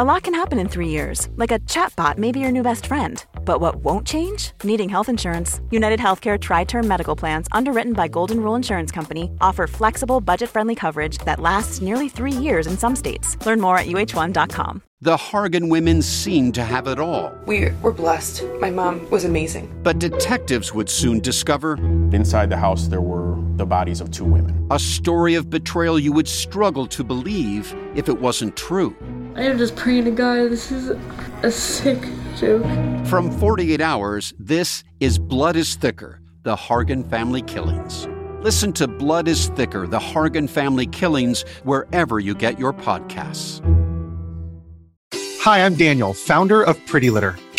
A lot can happen in three years, like a chatbot may be your new best friend. But what won't change? Needing health insurance. United Healthcare Tri Term Medical Plans, underwritten by Golden Rule Insurance Company, offer flexible, budget friendly coverage that lasts nearly three years in some states. Learn more at uh1.com. The Hargan women seemed to have it all. We were blessed. My mom was amazing. But detectives would soon discover inside the house there were the bodies of two women. A story of betrayal you would struggle to believe if it wasn't true. I am just praying to God, this is a sick joke. From 48 Hours, this is Blood is Thicker The Hargan Family Killings. Listen to Blood is Thicker The Hargan Family Killings wherever you get your podcasts. Hi, I'm Daniel, founder of Pretty Litter.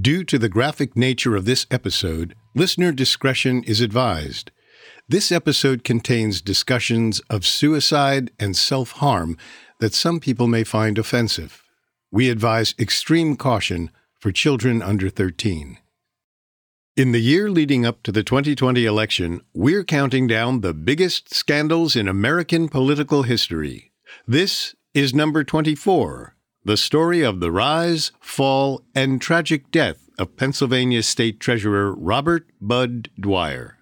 Due to the graphic nature of this episode, listener discretion is advised. This episode contains discussions of suicide and self harm that some people may find offensive. We advise extreme caution for children under 13. In the year leading up to the 2020 election, we're counting down the biggest scandals in American political history. This is number 24 the story of the rise, fall, and tragic death of Pennsylvania State Treasurer Robert Budd Dwyer.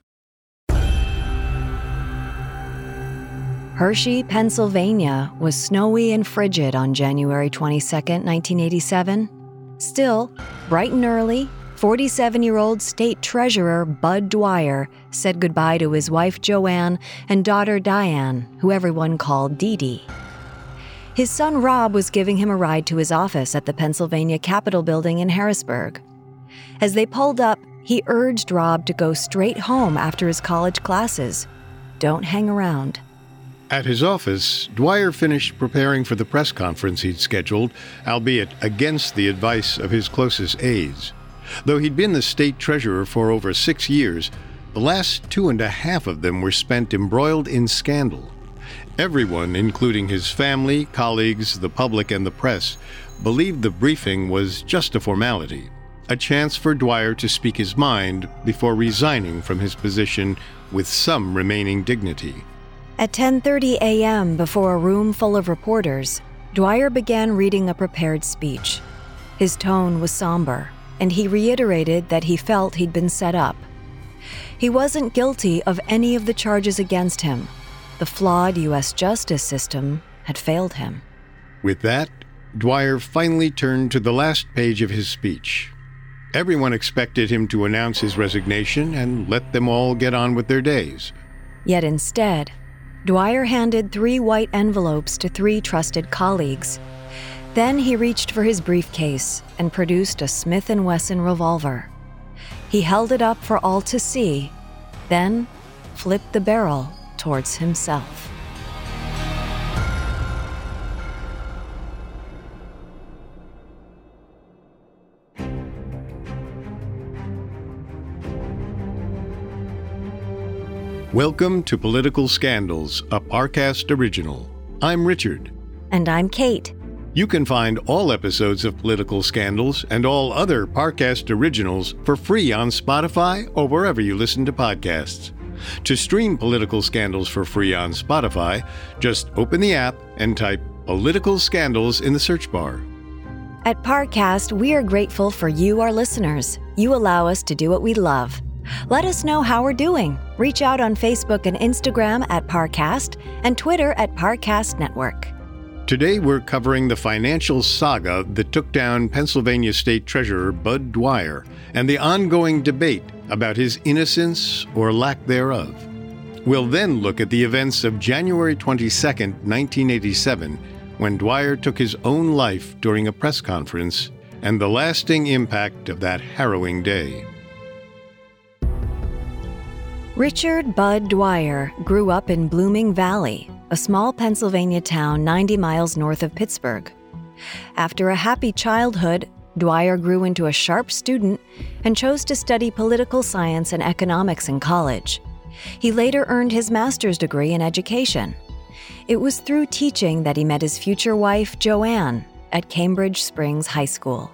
Hershey, Pennsylvania was snowy and frigid on January 22, 1987. Still, bright and early, 47 year old state treasurer Budd Dwyer said goodbye to his wife Joanne and daughter Diane, who everyone called Dee Dee. His son Rob was giving him a ride to his office at the Pennsylvania Capitol building in Harrisburg. As they pulled up, he urged Rob to go straight home after his college classes. Don't hang around. At his office, Dwyer finished preparing for the press conference he'd scheduled, albeit against the advice of his closest aides. Though he'd been the state treasurer for over six years, the last two and a half of them were spent embroiled in scandal. Everyone, including his family, colleagues, the public, and the press, believed the briefing was just a formality, a chance for Dwyer to speak his mind before resigning from his position with some remaining dignity. At 10:30 a.m., before a room full of reporters, Dwyer began reading a prepared speech. His tone was somber, and he reiterated that he felt he'd been set up. He wasn't guilty of any of the charges against him, the flawed U.S. justice system had failed him. With that, Dwyer finally turned to the last page of his speech. Everyone expected him to announce his resignation and let them all get on with their days. Yet instead, Dwyer handed three white envelopes to three trusted colleagues. Then he reached for his briefcase and produced a Smith & Wesson revolver. He held it up for all to see, then flipped the barrel towards himself. Welcome to Political Scandals, a Parcast original. I'm Richard. And I'm Kate. You can find all episodes of Political Scandals and all other Parcast originals for free on Spotify or wherever you listen to podcasts. To stream political scandals for free on Spotify, just open the app and type Political Scandals in the search bar. At Parcast, we are grateful for you, our listeners. You allow us to do what we love. Let us know how we're doing. Reach out on Facebook and Instagram at Parcast and Twitter at Parcast Network. Today, we're covering the financial saga that took down Pennsylvania State Treasurer Budd Dwyer and the ongoing debate about his innocence or lack thereof. We'll then look at the events of January 22, 1987, when Dwyer took his own life during a press conference and the lasting impact of that harrowing day. Richard Budd Dwyer grew up in Blooming Valley, a small Pennsylvania town 90 miles north of Pittsburgh. After a happy childhood, Dwyer grew into a sharp student and chose to study political science and economics in college. He later earned his master's degree in education. It was through teaching that he met his future wife, Joanne, at Cambridge Springs High School.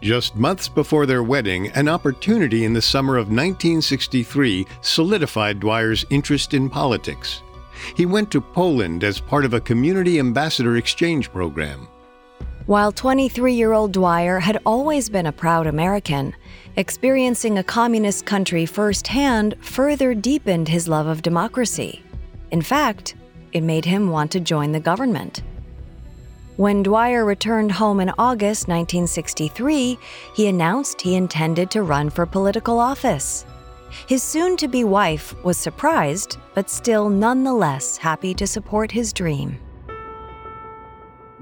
Just months before their wedding, an opportunity in the summer of 1963 solidified Dwyer's interest in politics. He went to Poland as part of a community ambassador exchange program. While 23 year old Dwyer had always been a proud American, experiencing a communist country firsthand further deepened his love of democracy. In fact, it made him want to join the government. When Dwyer returned home in August 1963, he announced he intended to run for political office. His soon to be wife was surprised, but still nonetheless happy to support his dream.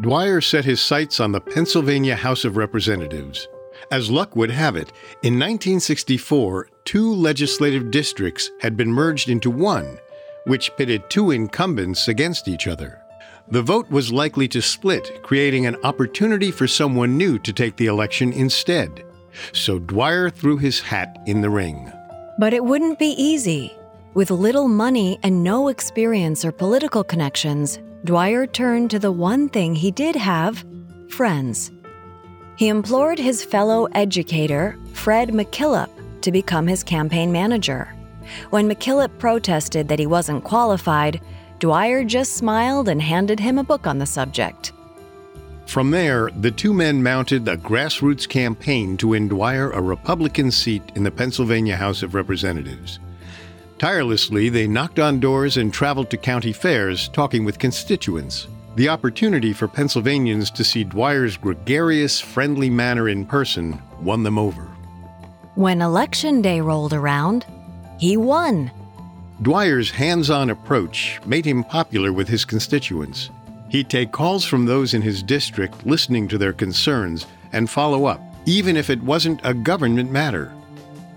Dwyer set his sights on the Pennsylvania House of Representatives. As luck would have it, in 1964, two legislative districts had been merged into one, which pitted two incumbents against each other. The vote was likely to split, creating an opportunity for someone new to take the election instead. So Dwyer threw his hat in the ring. But it wouldn't be easy. With little money and no experience or political connections, Dwyer turned to the one thing he did have friends. He implored his fellow educator, Fred McKillop, to become his campaign manager. When McKillop protested that he wasn't qualified, Dwyer just smiled and handed him a book on the subject. From there, the two men mounted a grassroots campaign to win Dwyer a Republican seat in the Pennsylvania House of Representatives. Tirelessly, they knocked on doors and traveled to county fairs talking with constituents. The opportunity for Pennsylvanians to see Dwyer's gregarious, friendly manner in person won them over. When election day rolled around, he won. Dwyer's hands on approach made him popular with his constituents. He'd take calls from those in his district listening to their concerns and follow up, even if it wasn't a government matter.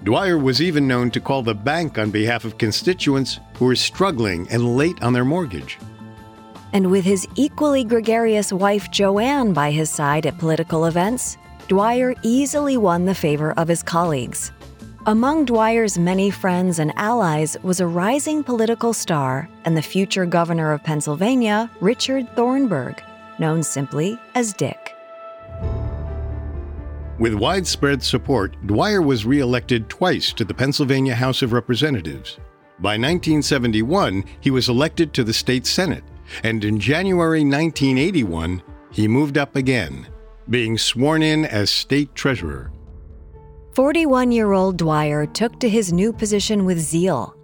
Dwyer was even known to call the bank on behalf of constituents who were struggling and late on their mortgage. And with his equally gregarious wife Joanne by his side at political events, Dwyer easily won the favor of his colleagues. Among Dwyer's many friends and allies was a rising political star and the future governor of Pennsylvania, Richard Thornburgh, known simply as Dick. With widespread support, Dwyer was reelected twice to the Pennsylvania House of Representatives. By 1971, he was elected to the state Senate, and in January 1981, he moved up again, being sworn in as state treasurer. 41 year old Dwyer took to his new position with zeal.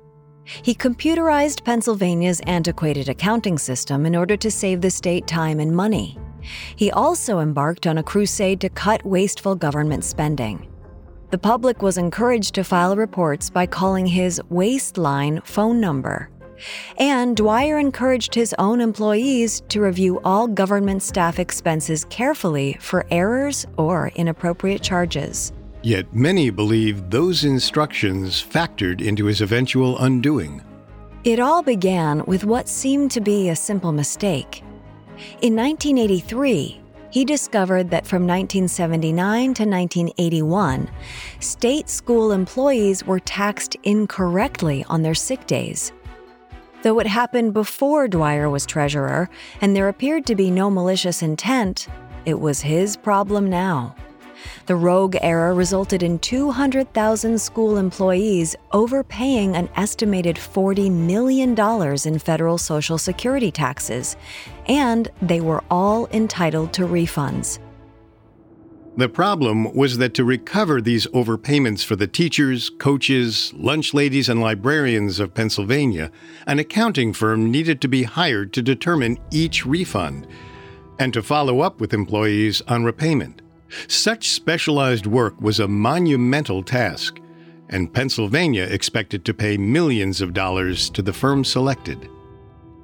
He computerized Pennsylvania's antiquated accounting system in order to save the state time and money. He also embarked on a crusade to cut wasteful government spending. The public was encouraged to file reports by calling his waistline phone number. And Dwyer encouraged his own employees to review all government staff expenses carefully for errors or inappropriate charges. Yet many believe those instructions factored into his eventual undoing. It all began with what seemed to be a simple mistake. In 1983, he discovered that from 1979 to 1981, state school employees were taxed incorrectly on their sick days. Though it happened before Dwyer was treasurer and there appeared to be no malicious intent, it was his problem now. The rogue error resulted in 200,000 school employees overpaying an estimated $40 million in federal Social Security taxes, and they were all entitled to refunds. The problem was that to recover these overpayments for the teachers, coaches, lunch ladies, and librarians of Pennsylvania, an accounting firm needed to be hired to determine each refund and to follow up with employees on repayment. Such specialized work was a monumental task, and Pennsylvania expected to pay millions of dollars to the firm selected.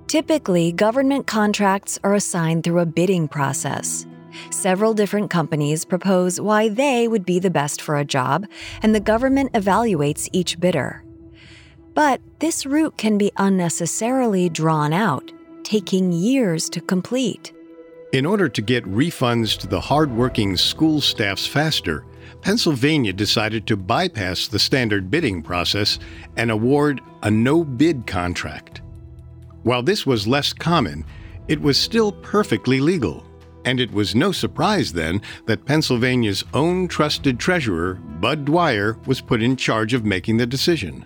Typically, government contracts are assigned through a bidding process. Several different companies propose why they would be the best for a job, and the government evaluates each bidder. But this route can be unnecessarily drawn out, taking years to complete. In order to get refunds to the hardworking school staffs faster, Pennsylvania decided to bypass the standard bidding process and award a no bid contract. While this was less common, it was still perfectly legal, and it was no surprise then that Pennsylvania's own trusted treasurer, Budd Dwyer, was put in charge of making the decision.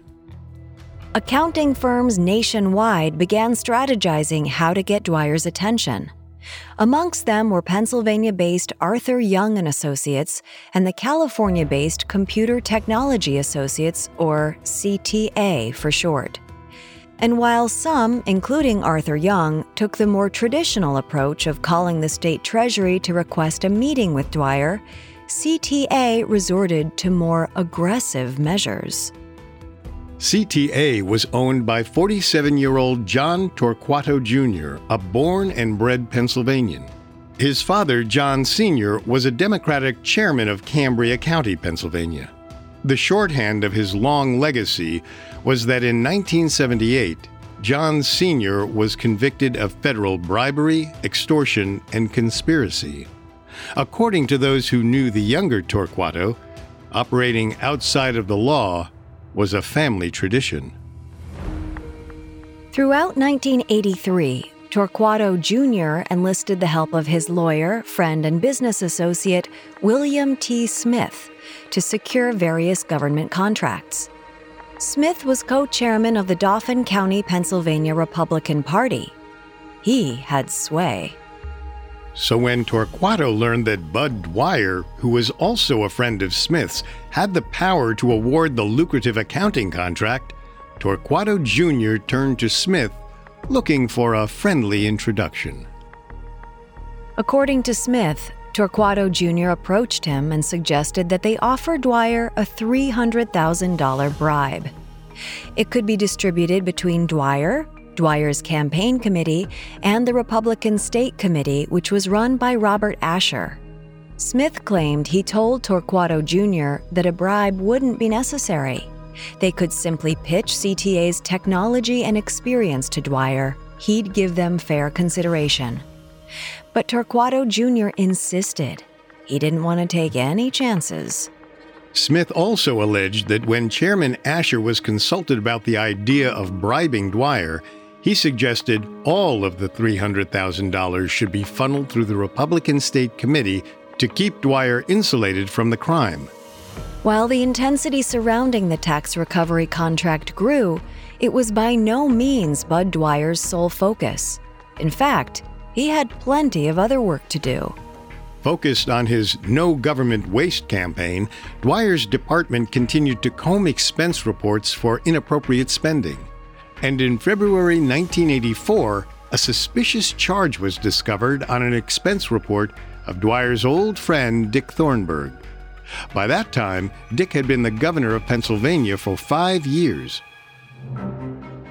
Accounting firms nationwide began strategizing how to get Dwyer's attention. Amongst them were Pennsylvania-based Arthur Young and Associates and the California-based Computer Technology Associates or CTA for short. And while some, including Arthur Young, took the more traditional approach of calling the state treasury to request a meeting with Dwyer, CTA resorted to more aggressive measures. CTA was owned by 47 year old John Torquato Jr., a born and bred Pennsylvanian. His father, John Sr., was a Democratic chairman of Cambria County, Pennsylvania. The shorthand of his long legacy was that in 1978, John Sr. was convicted of federal bribery, extortion, and conspiracy. According to those who knew the younger Torquato, operating outside of the law was a family tradition. Throughout 1983, Torquato Jr. enlisted the help of his lawyer, friend, and business associate, William T. Smith, to secure various government contracts. Smith was co chairman of the Dauphin County, Pennsylvania Republican Party. He had sway. So when Torquato learned that Budd Dwyer, who was also a friend of Smith's, had the power to award the lucrative accounting contract, Torquato Jr. turned to Smith looking for a friendly introduction. According to Smith, Torquato Jr. approached him and suggested that they offer Dwyer a $300,000 bribe. It could be distributed between Dwyer, Dwyer's campaign committee, and the Republican State Committee, which was run by Robert Asher. Smith claimed he told Torquato Jr. that a bribe wouldn't be necessary. They could simply pitch CTA's technology and experience to Dwyer. He'd give them fair consideration. But Torquato Jr. insisted. He didn't want to take any chances. Smith also alleged that when Chairman Asher was consulted about the idea of bribing Dwyer, he suggested all of the $300,000 should be funneled through the Republican State Committee to keep Dwyer insulated from the crime. While the intensity surrounding the tax recovery contract grew, it was by no means Budd Dwyer's sole focus. In fact, he had plenty of other work to do. Focused on his No Government Waste campaign, Dwyer's department continued to comb expense reports for inappropriate spending and in February 1984, a suspicious charge was discovered on an expense report of Dwyer's old friend Dick Thornburgh. By that time, Dick had been the governor of Pennsylvania for five years.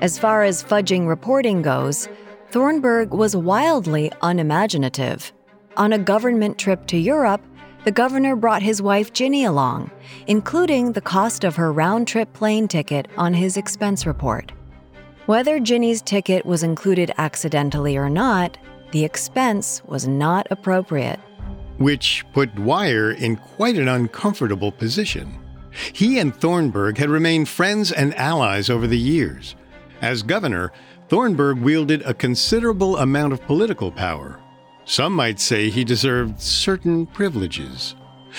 As far as fudging reporting goes, Thornburgh was wildly unimaginative. On a government trip to Europe, the governor brought his wife Ginny along, including the cost of her round trip plane ticket on his expense report. Whether Ginny's ticket was included accidentally or not, the expense was not appropriate. Which put Dwyer in quite an uncomfortable position. He and Thornburgh had remained friends and allies over the years. As governor, Thornburgh wielded a considerable amount of political power. Some might say he deserved certain privileges.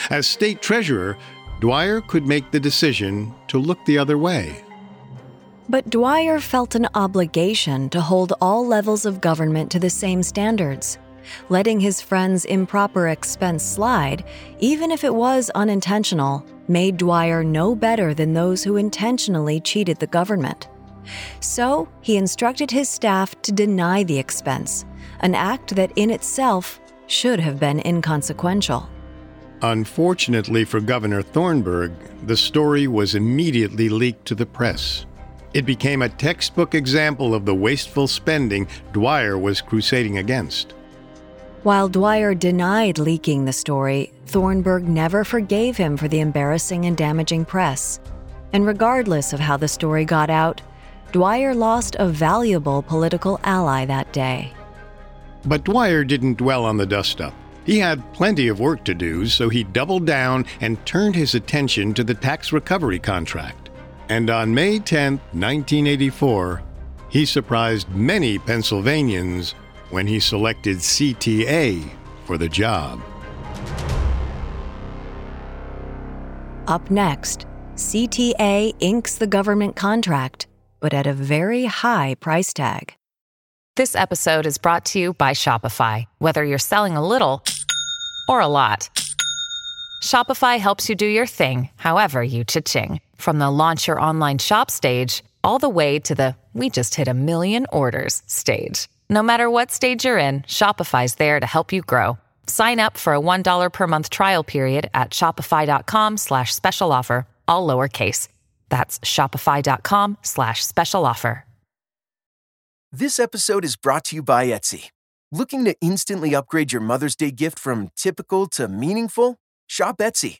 As state treasurer, Dwyer could make the decision to look the other way. But Dwyer felt an obligation to hold all levels of government to the same standards. Letting his friend's improper expense slide, even if it was unintentional, made Dwyer no better than those who intentionally cheated the government. So, he instructed his staff to deny the expense, an act that in itself should have been inconsequential. Unfortunately for Governor Thornburgh, the story was immediately leaked to the press. It became a textbook example of the wasteful spending Dwyer was crusading against. While Dwyer denied leaking the story, Thornburgh never forgave him for the embarrassing and damaging press. And regardless of how the story got out, Dwyer lost a valuable political ally that day. But Dwyer didn't dwell on the dust up. He had plenty of work to do, so he doubled down and turned his attention to the tax recovery contract. And on May 10, 1984, he surprised many Pennsylvanians when he selected CTA for the job. Up next, CTA inks the government contract, but at a very high price tag. This episode is brought to you by Shopify. Whether you're selling a little or a lot, Shopify helps you do your thing, however you cha-ching. From the launch your online shop stage, all the way to the we just hit a million orders stage. No matter what stage you're in, Shopify's there to help you grow. Sign up for a $1 per month trial period at shopify.com slash special offer, all lowercase. That's shopify.com slash special offer. This episode is brought to you by Etsy. Looking to instantly upgrade your Mother's Day gift from typical to meaningful? Shop Etsy.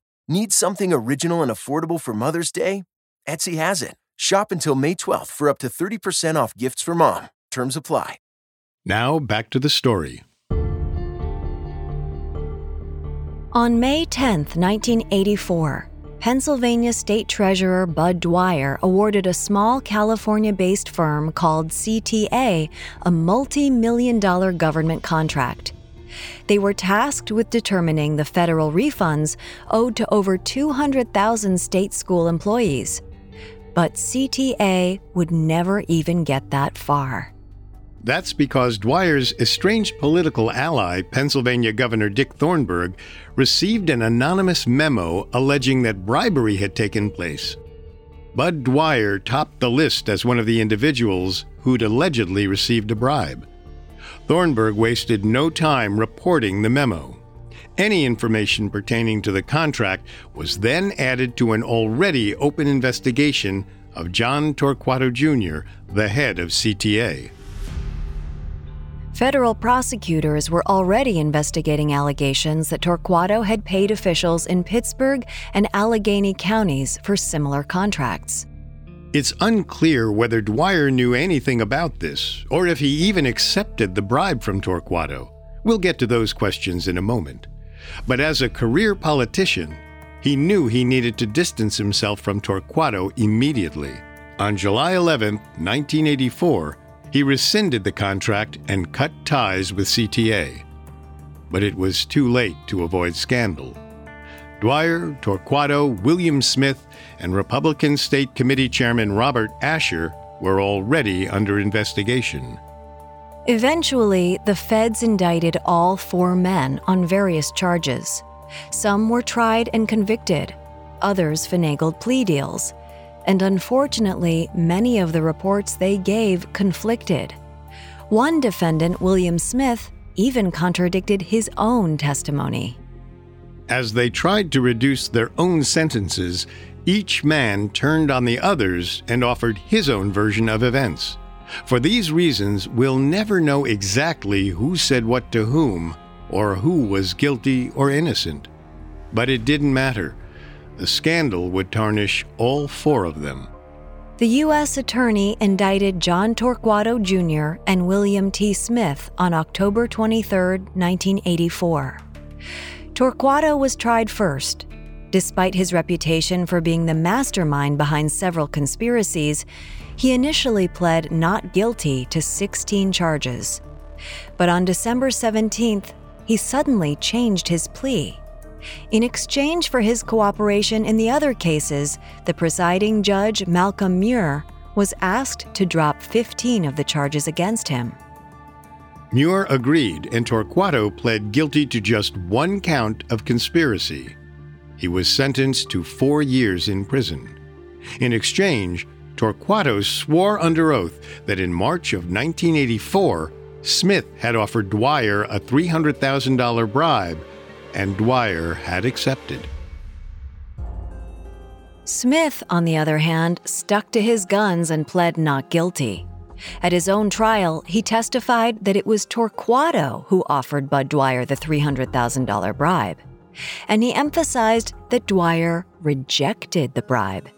Need something original and affordable for Mother's Day? Etsy has it. Shop until May 12th for up to 30% off gifts for mom. Terms apply. Now back to the story. On May 10, 1984, Pennsylvania State Treasurer Budd Dwyer awarded a small California based firm called CTA a multi million dollar government contract. They were tasked with determining the federal refunds owed to over 200,000 state school employees. But CTA would never even get that far. That's because Dwyer's estranged political ally, Pennsylvania Governor Dick Thornburgh, received an anonymous memo alleging that bribery had taken place. Budd Dwyer topped the list as one of the individuals who'd allegedly received a bribe. Thornburgh wasted no time reporting the memo. Any information pertaining to the contract was then added to an already open investigation of John Torquato Jr., the head of CTA. Federal prosecutors were already investigating allegations that Torquato had paid officials in Pittsburgh and Allegheny counties for similar contracts. It's unclear whether Dwyer knew anything about this, or if he even accepted the bribe from Torquato. We'll get to those questions in a moment. But as a career politician, he knew he needed to distance himself from Torquato immediately. On July 11, 1984, he rescinded the contract and cut ties with CTA. But it was too late to avoid scandal. Dwyer, Torquato, William Smith, and Republican State Committee Chairman Robert Asher were already under investigation. Eventually, the feds indicted all four men on various charges. Some were tried and convicted, others finagled plea deals and unfortunately, many of the reports they gave conflicted. One defendant, William Smith, even contradicted his own testimony. As they tried to reduce their own sentences, each man turned on the others and offered his own version of events. For these reasons, we'll never know exactly who said what to whom or who was guilty or innocent. But it didn't matter the scandal would tarnish all four of them. The U.S. Attorney indicted John Torquato Jr. and William T. Smith on October 23, 1984. Torquato was tried first. Despite his reputation for being the mastermind behind several conspiracies, he initially pled not guilty to 16 charges. But on December 17th, he suddenly changed his plea. In exchange for his cooperation in the other cases, the presiding judge, Malcolm Muir, was asked to drop 15 of the charges against him. Muir agreed, and Torquato pled guilty to just one count of conspiracy. He was sentenced to four years in prison. In exchange, Torquato swore under oath that in March of 1984, Smith had offered Dwyer a $300,000 bribe, and Dwyer had accepted. Smith, on the other hand, stuck to his guns and pled not guilty. At his own trial, he testified that it was Torquato who offered Budd Dwyer the $300,000 bribe. And he emphasized that Dwyer rejected the bribe.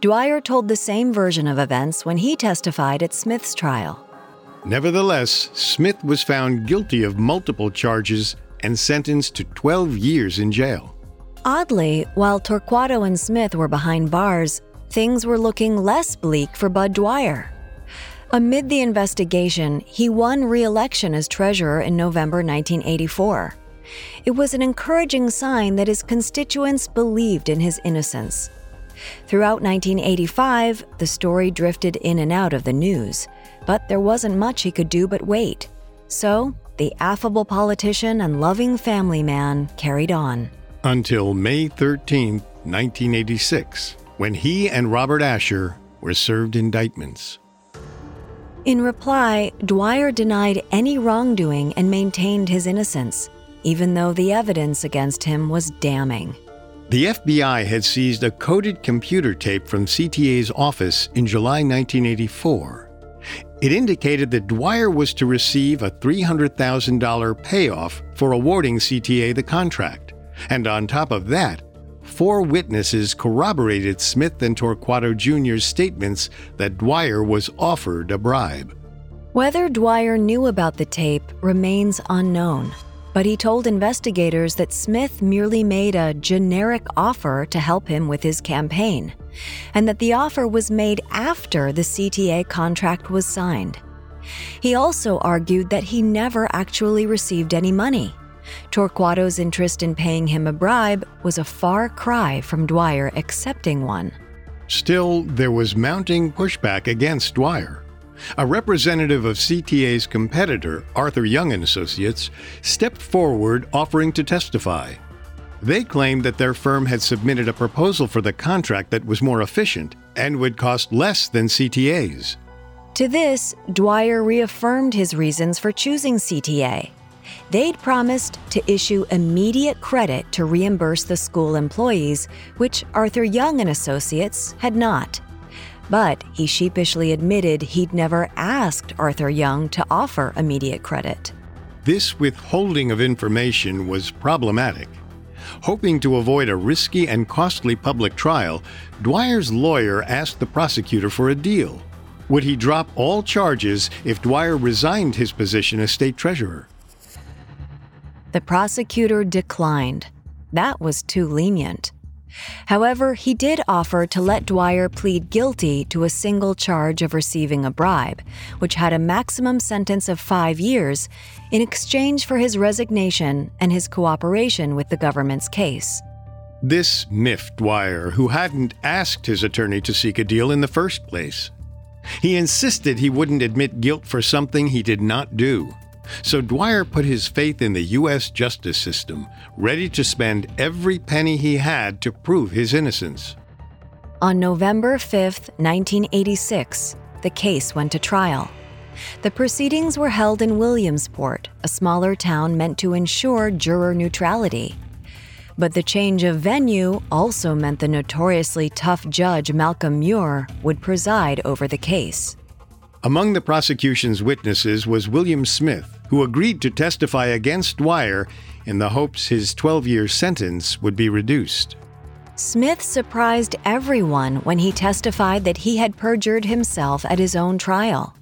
Dwyer told the same version of events when he testified at Smith's trial. Nevertheless, Smith was found guilty of multiple charges and sentenced to 12 years in jail. Oddly, while Torquato and Smith were behind bars, things were looking less bleak for Budd Dwyer. Amid the investigation, he won re election as treasurer in November 1984. It was an encouraging sign that his constituents believed in his innocence. Throughout 1985, the story drifted in and out of the news, but there wasn't much he could do but wait. So, the affable politician and loving family man carried on. Until May 13, 1986, when he and Robert Asher were served indictments. In reply, Dwyer denied any wrongdoing and maintained his innocence, even though the evidence against him was damning. The FBI had seized a coded computer tape from CTA's office in July 1984. It indicated that Dwyer was to receive a $300,000 payoff for awarding CTA the contract. And on top of that, four witnesses corroborated Smith and Torquato Jr.'s statements that Dwyer was offered a bribe. Whether Dwyer knew about the tape remains unknown, but he told investigators that Smith merely made a generic offer to help him with his campaign, and that the offer was made after the CTA contract was signed. He also argued that he never actually received any money. Torquato's interest in paying him a bribe was a far cry from Dwyer accepting one. Still, there was mounting pushback against Dwyer. A representative of CTA's competitor, Arthur Young and Associates, stepped forward offering to testify. They claimed that their firm had submitted a proposal for the contract that was more efficient and would cost less than CTA's. To this, Dwyer reaffirmed his reasons for choosing CTA. They'd promised to issue immediate credit to reimburse the school employees, which Arthur Young and Associates had not. But he sheepishly admitted he'd never asked Arthur Young to offer immediate credit. This withholding of information was problematic. Hoping to avoid a risky and costly public trial, Dwyer's lawyer asked the prosecutor for a deal. Would he drop all charges if Dwyer resigned his position as state treasurer? The prosecutor declined. That was too lenient. However, he did offer to let Dwyer plead guilty to a single charge of receiving a bribe, which had a maximum sentence of five years, in exchange for his resignation and his cooperation with the government's case. This miffed Dwyer, who hadn't asked his attorney to seek a deal in the first place. He insisted he wouldn't admit guilt for something he did not do. So Dwyer put his faith in the U.S. justice system, ready to spend every penny he had to prove his innocence. On November 5, 1986, the case went to trial. The proceedings were held in Williamsport, a smaller town meant to ensure juror neutrality. But the change of venue also meant the notoriously tough judge Malcolm Muir would preside over the case. Among the prosecution's witnesses was William Smith, who agreed to testify against Dwyer in the hopes his 12 year sentence would be reduced. Smith surprised everyone when he testified that he had perjured himself at his own trial.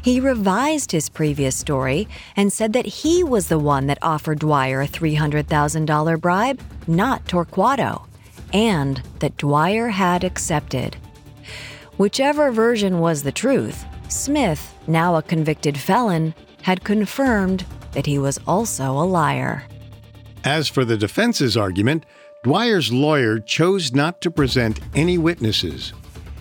He revised his previous story and said that he was the one that offered Dwyer a $300,000 bribe, not Torquato, and that Dwyer had accepted. Whichever version was the truth, Smith, now a convicted felon, had confirmed that he was also a liar. As for the defense's argument, Dwyer's lawyer chose not to present any witnesses.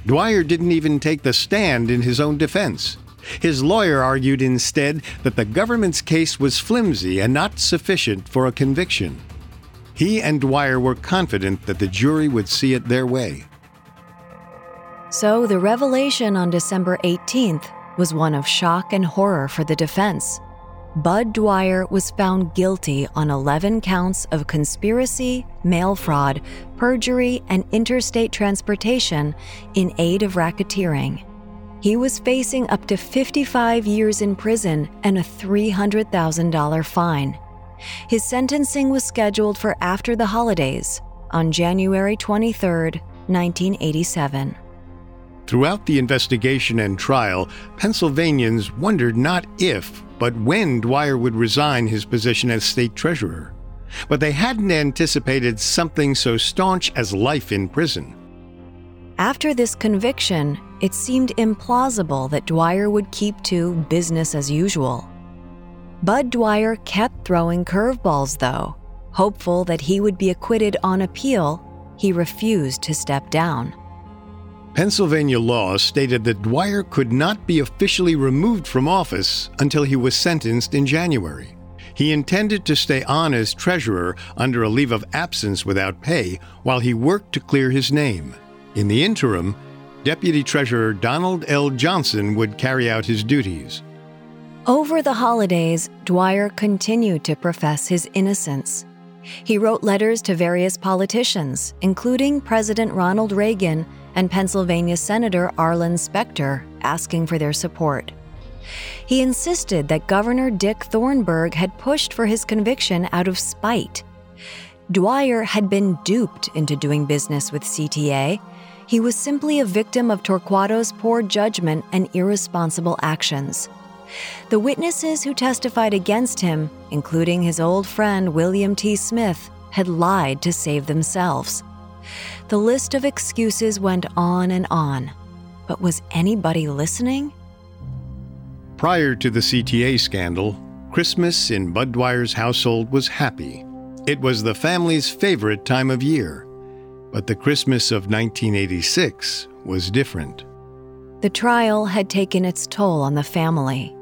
Dwyer didn't even take the stand in his own defense. His lawyer argued instead that the government's case was flimsy and not sufficient for a conviction. He and Dwyer were confident that the jury would see it their way. So the revelation on December 18th was one of shock and horror for the defense. Budd Dwyer was found guilty on 11 counts of conspiracy, mail fraud, perjury, and interstate transportation in aid of racketeering. He was facing up to 55 years in prison and a $300,000 fine. His sentencing was scheduled for after the holidays on January 23, 1987. Throughout the investigation and trial, Pennsylvanians wondered not if, but when Dwyer would resign his position as state treasurer. But they hadn't anticipated something so staunch as life in prison. After this conviction, it seemed implausible that Dwyer would keep to business as usual. Budd Dwyer kept throwing curveballs, though. Hopeful that he would be acquitted on appeal, he refused to step down. Pennsylvania law stated that Dwyer could not be officially removed from office until he was sentenced in January. He intended to stay on as treasurer under a leave of absence without pay while he worked to clear his name. In the interim, Deputy Treasurer Donald L. Johnson would carry out his duties. Over the holidays, Dwyer continued to profess his innocence. He wrote letters to various politicians, including President Ronald Reagan and Pennsylvania Senator Arlen Specter, asking for their support. He insisted that Governor Dick Thornburgh had pushed for his conviction out of spite. Dwyer had been duped into doing business with CTA. He was simply a victim of Torquato's poor judgment and irresponsible actions. The witnesses who testified against him, including his old friend William T. Smith, had lied to save themselves. The list of excuses went on and on. But was anybody listening? Prior to the CTA scandal, Christmas in Budd Dwyer's household was happy. It was the family's favorite time of year. But the Christmas of 1986 was different. The trial had taken its toll on the family.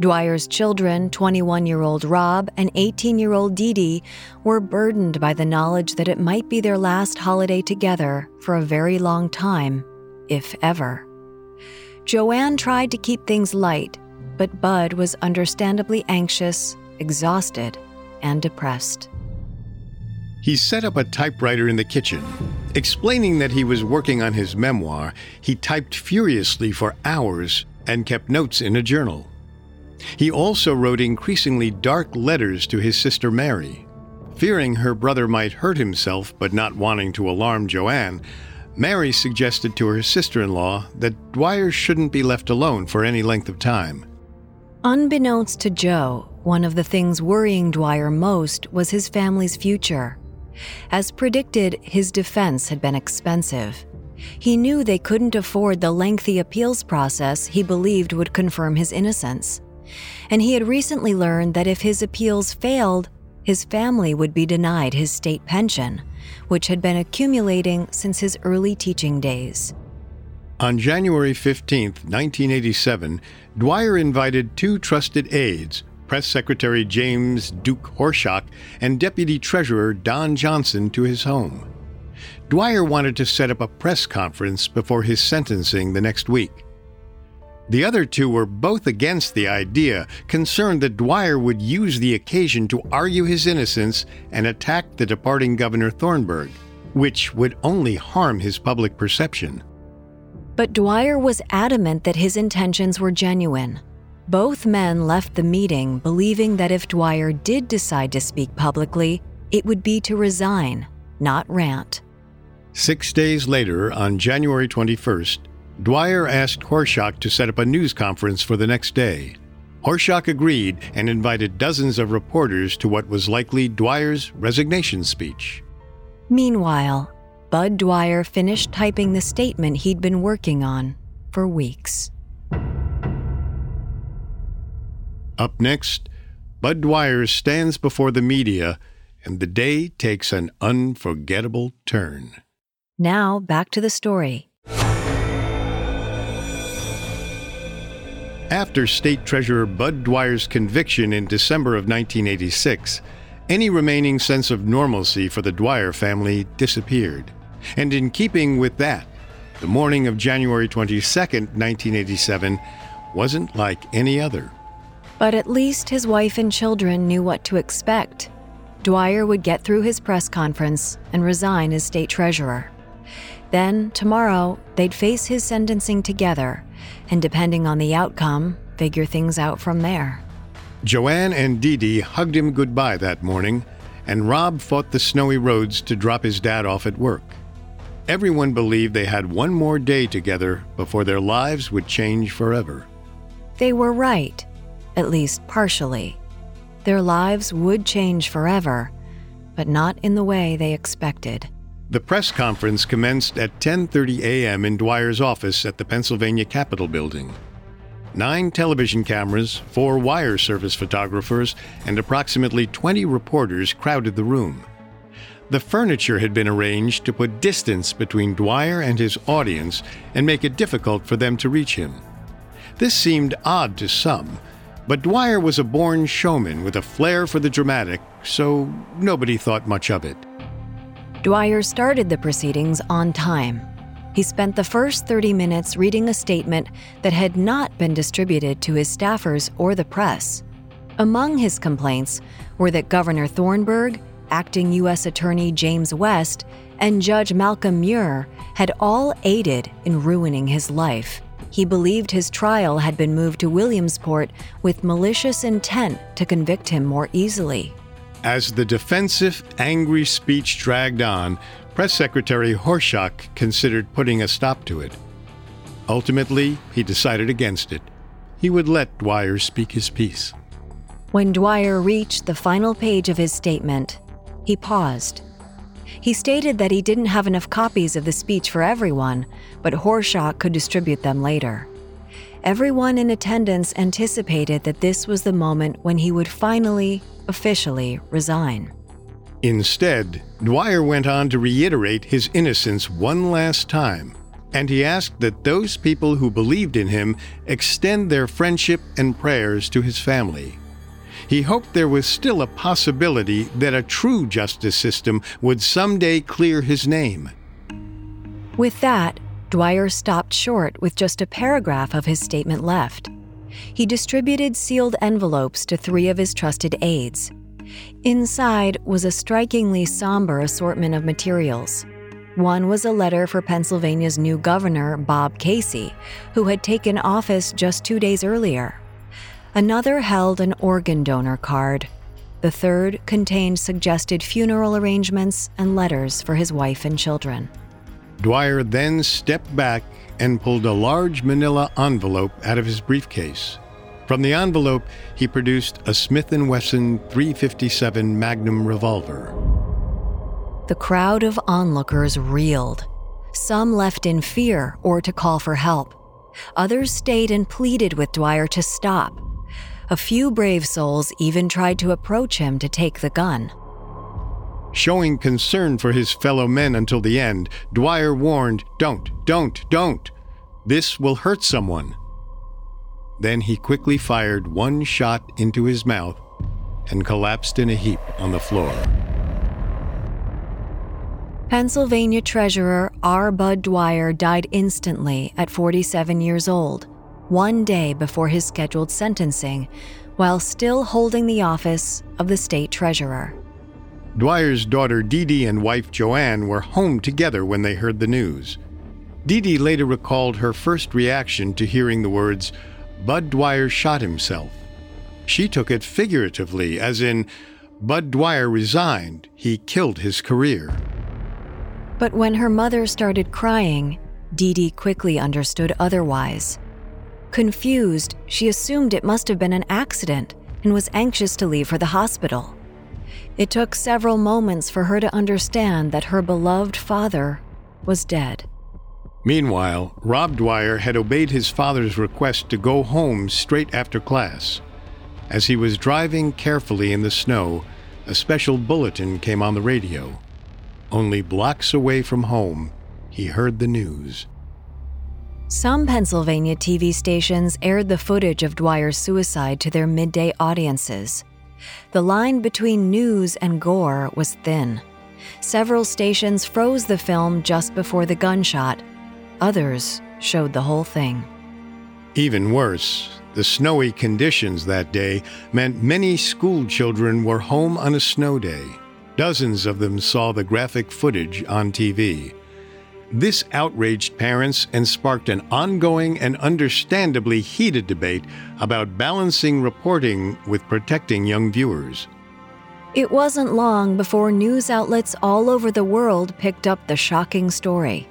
Dwyer's children, 21 year old Rob and 18 year old Dee Dee, were burdened by the knowledge that it might be their last holiday together for a very long time, if ever. Joanne tried to keep things light, but Budd was understandably anxious, exhausted, and depressed. He set up a typewriter in the kitchen. Explaining that he was working on his memoir, he typed furiously for hours and kept notes in a journal. He also wrote increasingly dark letters to his sister Mary. Fearing her brother might hurt himself but not wanting to alarm Joanne, Mary suggested to her sister in law that Dwyer shouldn't be left alone for any length of time. Unbeknownst to Joe, one of the things worrying Dwyer most was his family's future. As predicted, his defense had been expensive. He knew they couldn't afford the lengthy appeals process he believed would confirm his innocence and he had recently learned that if his appeals failed, his family would be denied his state pension, which had been accumulating since his early teaching days. On January 15, 1987, Dwyer invited two trusted aides, Press Secretary James Duke Horshock and Deputy Treasurer Don Johnson, to his home. Dwyer wanted to set up a press conference before his sentencing the next week. The other two were both against the idea, concerned that Dwyer would use the occasion to argue his innocence and attack the departing Governor Thornburgh, which would only harm his public perception. But Dwyer was adamant that his intentions were genuine. Both men left the meeting believing that if Dwyer did decide to speak publicly, it would be to resign, not rant. Six days later, on January 21st, Dwyer asked Horshock to set up a news conference for the next day. Horshock agreed and invited dozens of reporters to what was likely Dwyer's resignation speech. Meanwhile, Budd Dwyer finished typing the statement he'd been working on for weeks. Up next, Budd Dwyer stands before the media, and the day takes an unforgettable turn. Now, back to the story. After State Treasurer Budd Dwyer's conviction in December of 1986, any remaining sense of normalcy for the Dwyer family disappeared. And in keeping with that, the morning of January 22, 1987, wasn't like any other. But at least his wife and children knew what to expect. Dwyer would get through his press conference and resign as state treasurer. Then, tomorrow, they'd face his sentencing together, and depending on the outcome, figure things out from there. Joanne and Dee Dee hugged him goodbye that morning, and Rob fought the snowy roads to drop his dad off at work. Everyone believed they had one more day together before their lives would change forever. They were right, at least partially. Their lives would change forever, but not in the way they expected. The press conference commenced at 10:30 a.m. in Dwyer's office at the Pennsylvania Capitol building. Nine television cameras, four wire service photographers, and approximately 20 reporters crowded the room. The furniture had been arranged to put distance between Dwyer and his audience and make it difficult for them to reach him. This seemed odd to some, but Dwyer was a born showman with a flair for the dramatic, so nobody thought much of it. Dwyer started the proceedings on time. He spent the first 30 minutes reading a statement that had not been distributed to his staffers or the press. Among his complaints were that Governor Thornburgh, acting U.S. Attorney James West, and Judge Malcolm Muir had all aided in ruining his life. He believed his trial had been moved to Williamsport with malicious intent to convict him more easily. As the defensive, angry speech dragged on, Press Secretary Horshock considered putting a stop to it. Ultimately, he decided against it. He would let Dwyer speak his piece. When Dwyer reached the final page of his statement, he paused. He stated that he didn't have enough copies of the speech for everyone, but Horshock could distribute them later. Everyone in attendance anticipated that this was the moment when he would finally officially resign. Instead, Dwyer went on to reiterate his innocence one last time, and he asked that those people who believed in him extend their friendship and prayers to his family. He hoped there was still a possibility that a true justice system would someday clear his name. With that, Dwyer stopped short with just a paragraph of his statement left. He distributed sealed envelopes to three of his trusted aides. Inside was a strikingly somber assortment of materials. One was a letter for Pennsylvania's new governor, Bob Casey, who had taken office just two days earlier. Another held an organ donor card. The third contained suggested funeral arrangements and letters for his wife and children. Dwyer then stepped back and pulled a large manila envelope out of his briefcase. From the envelope, he produced a Smith & Wesson 357 Magnum revolver. The crowd of onlookers reeled. Some left in fear or to call for help. Others stayed and pleaded with Dwyer to stop. A few brave souls even tried to approach him to take the gun. Showing concern for his fellow men until the end, Dwyer warned, Don't, don't, don't. This will hurt someone. Then he quickly fired one shot into his mouth and collapsed in a heap on the floor. Pennsylvania Treasurer R. Budd Dwyer died instantly at 47 years old, one day before his scheduled sentencing, while still holding the office of the state treasurer. Dwyer's daughter Dee Dee and wife Joanne were home together when they heard the news. Dee Dee later recalled her first reaction to hearing the words, Budd Dwyer shot himself. She took it figuratively, as in, Budd Dwyer resigned, he killed his career. But when her mother started crying, Dee Dee quickly understood otherwise. Confused, she assumed it must have been an accident and was anxious to leave for the hospital. It took several moments for her to understand that her beloved father was dead. Meanwhile, Rob Dwyer had obeyed his father's request to go home straight after class. As he was driving carefully in the snow, a special bulletin came on the radio. Only blocks away from home, he heard the news. Some Pennsylvania TV stations aired the footage of Dwyer's suicide to their midday audiences. The line between news and gore was thin. Several stations froze the film just before the gunshot, others showed the whole thing. Even worse, the snowy conditions that day meant many school children were home on a snow day. Dozens of them saw the graphic footage on TV. This outraged parents and sparked an ongoing and understandably heated debate about balancing reporting with protecting young viewers. It wasn't long before news outlets all over the world picked up the shocking story.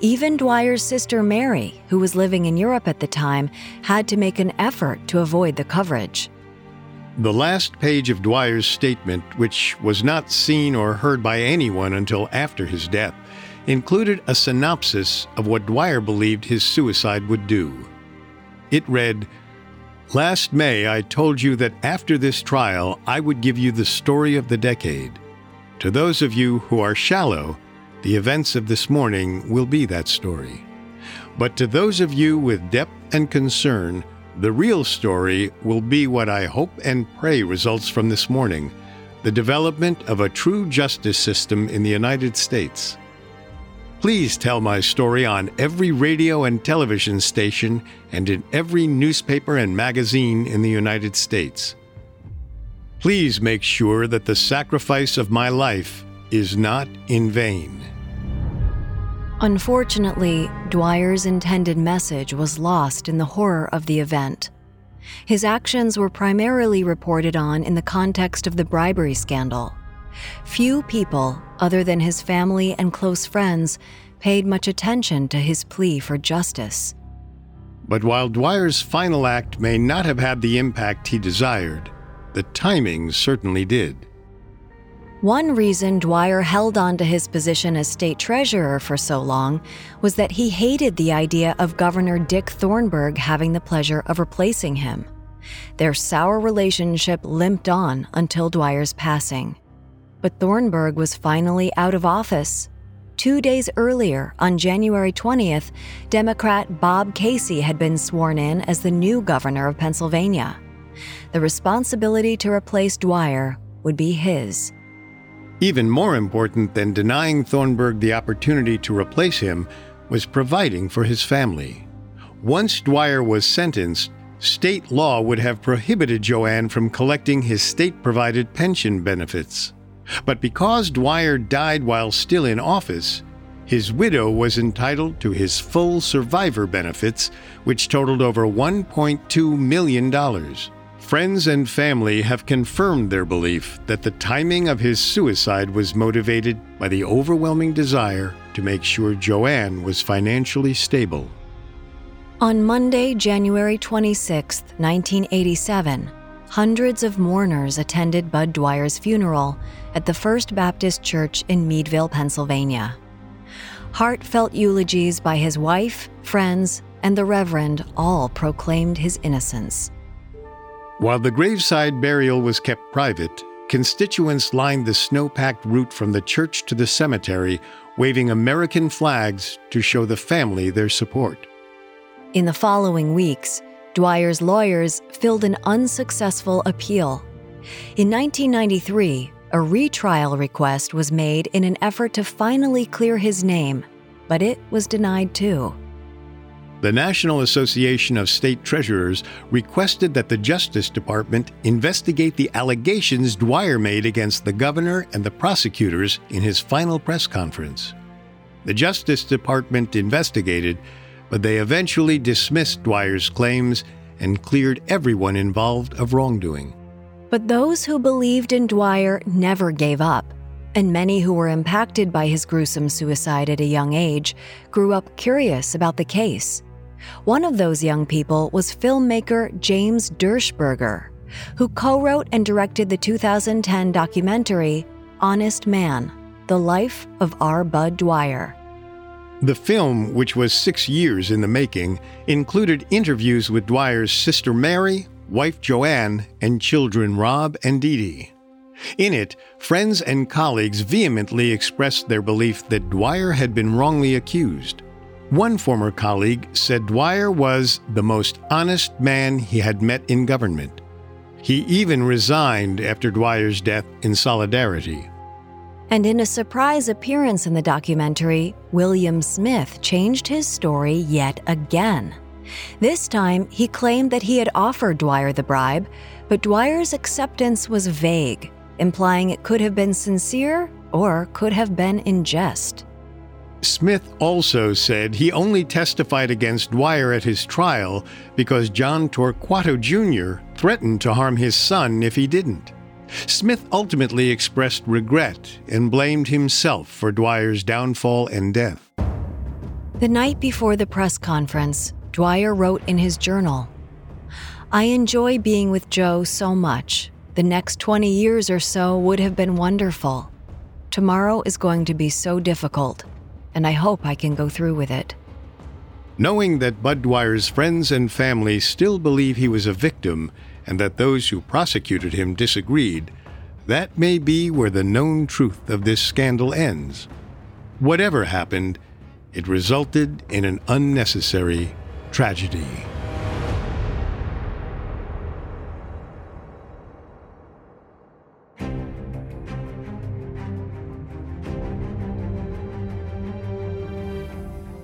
Even Dwyer's sister Mary, who was living in Europe at the time, had to make an effort to avoid the coverage. The last page of Dwyer's statement, which was not seen or heard by anyone until after his death, included a synopsis of what Dwyer believed his suicide would do. It read Last May, I told you that after this trial, I would give you the story of the decade. To those of you who are shallow, the events of this morning will be that story. But to those of you with depth and concern, the real story will be what I hope and pray results from this morning the development of a true justice system in the United States. Please tell my story on every radio and television station and in every newspaper and magazine in the United States. Please make sure that the sacrifice of my life is not in vain. Unfortunately, Dwyer's intended message was lost in the horror of the event. His actions were primarily reported on in the context of the bribery scandal. Few people, other than his family and close friends, paid much attention to his plea for justice. But while Dwyer's final act may not have had the impact he desired, the timing certainly did. One reason Dwyer held on to his position as state treasurer for so long was that he hated the idea of Governor Dick Thornburgh having the pleasure of replacing him. Their sour relationship limped on until Dwyer's passing. But Thornburgh was finally out of office. Two days earlier, on January 20th, Democrat Bob Casey had been sworn in as the new governor of Pennsylvania. The responsibility to replace Dwyer would be his. Even more important than denying Thornburgh the opportunity to replace him was providing for his family. Once Dwyer was sentenced, state law would have prohibited Joanne from collecting his state provided pension benefits. But because Dwyer died while still in office, his widow was entitled to his full survivor benefits, which totaled over $1.2 million. Friends and family have confirmed their belief that the timing of his suicide was motivated by the overwhelming desire to make sure Joanne was financially stable. On Monday, January 26, 1987, hundreds of mourners attended Budd Dwyer's funeral at the First Baptist Church in Meadville, Pennsylvania. Heartfelt eulogies by his wife, friends, and the Reverend all proclaimed his innocence. While the graveside burial was kept private, constituents lined the snow packed route from the church to the cemetery, waving American flags to show the family their support. In the following weeks, Dwyer's lawyers filled an unsuccessful appeal. In 1993, a retrial request was made in an effort to finally clear his name, but it was denied too the National Association of State Treasurers requested that the Justice Department investigate the allegations Dwyer made against the governor and the prosecutors in his final press conference. The Justice Department investigated, but they eventually dismissed Dwyer's claims and cleared everyone involved of wrongdoing. But those who believed in Dwyer never gave up, and many who were impacted by his gruesome suicide at a young age grew up curious about the case. One of those young people was filmmaker James Dirschberger, who co wrote and directed the 2010 documentary Honest Man The Life of R. Budd Dwyer. The film, which was six years in the making, included interviews with Dwyer's sister Mary, wife Joanne, and children Rob and Dee Dee. In it, friends and colleagues vehemently expressed their belief that Dwyer had been wrongly accused. One former colleague said Dwyer was the most honest man he had met in government. He even resigned after Dwyer's death in solidarity. And in a surprise appearance in the documentary, William Smith changed his story yet again. This time, he claimed that he had offered Dwyer the bribe, but Dwyer's acceptance was vague, implying it could have been sincere or could have been in jest. Smith also said he only testified against Dwyer at his trial because John Torquato Jr. threatened to harm his son if he didn't. Smith ultimately expressed regret and blamed himself for Dwyer's downfall and death. The night before the press conference, Dwyer wrote in his journal I enjoy being with Joe so much. The next 20 years or so would have been wonderful. Tomorrow is going to be so difficult, and I hope I can go through with it. Knowing that Budd Dwyer's friends and family still believe he was a victim and that those who prosecuted him disagreed, that may be where the known truth of this scandal ends. Whatever happened, it resulted in an unnecessary tragedy.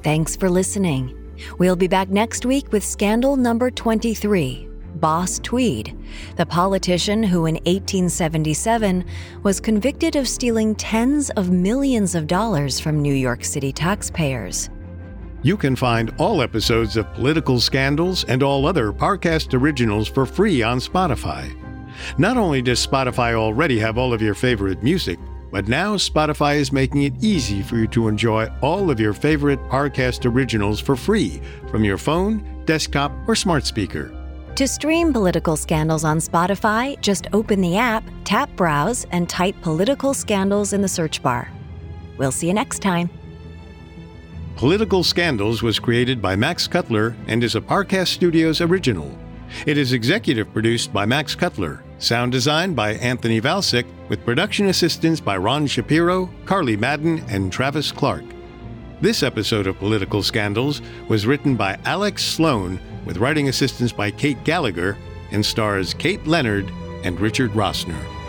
Thanks for listening. We'll be back next week with scandal number 23 Boss Tweed, the politician who in 1877 was convicted of stealing tens of millions of dollars from New York City taxpayers. You can find all episodes of Political Scandals and all other Parcast originals for free on Spotify. Not only does Spotify already have all of your favorite music, but now Spotify is making it easy for you to enjoy all of your favorite Parcast originals for free from your phone, desktop, or smart speaker. To stream political scandals on Spotify, just open the app, tap Browse, and type Political Scandals in the search bar. We'll see you next time. Political Scandals was created by Max Cutler and is a Parcast Studios original. It is executive produced by Max Cutler, sound design by Anthony Valsic, with production assistance by Ron Shapiro, Carly Madden, and Travis Clark. This episode of Political Scandals was written by Alex Sloan with writing assistance by Kate Gallagher and stars Kate Leonard and Richard Rossner.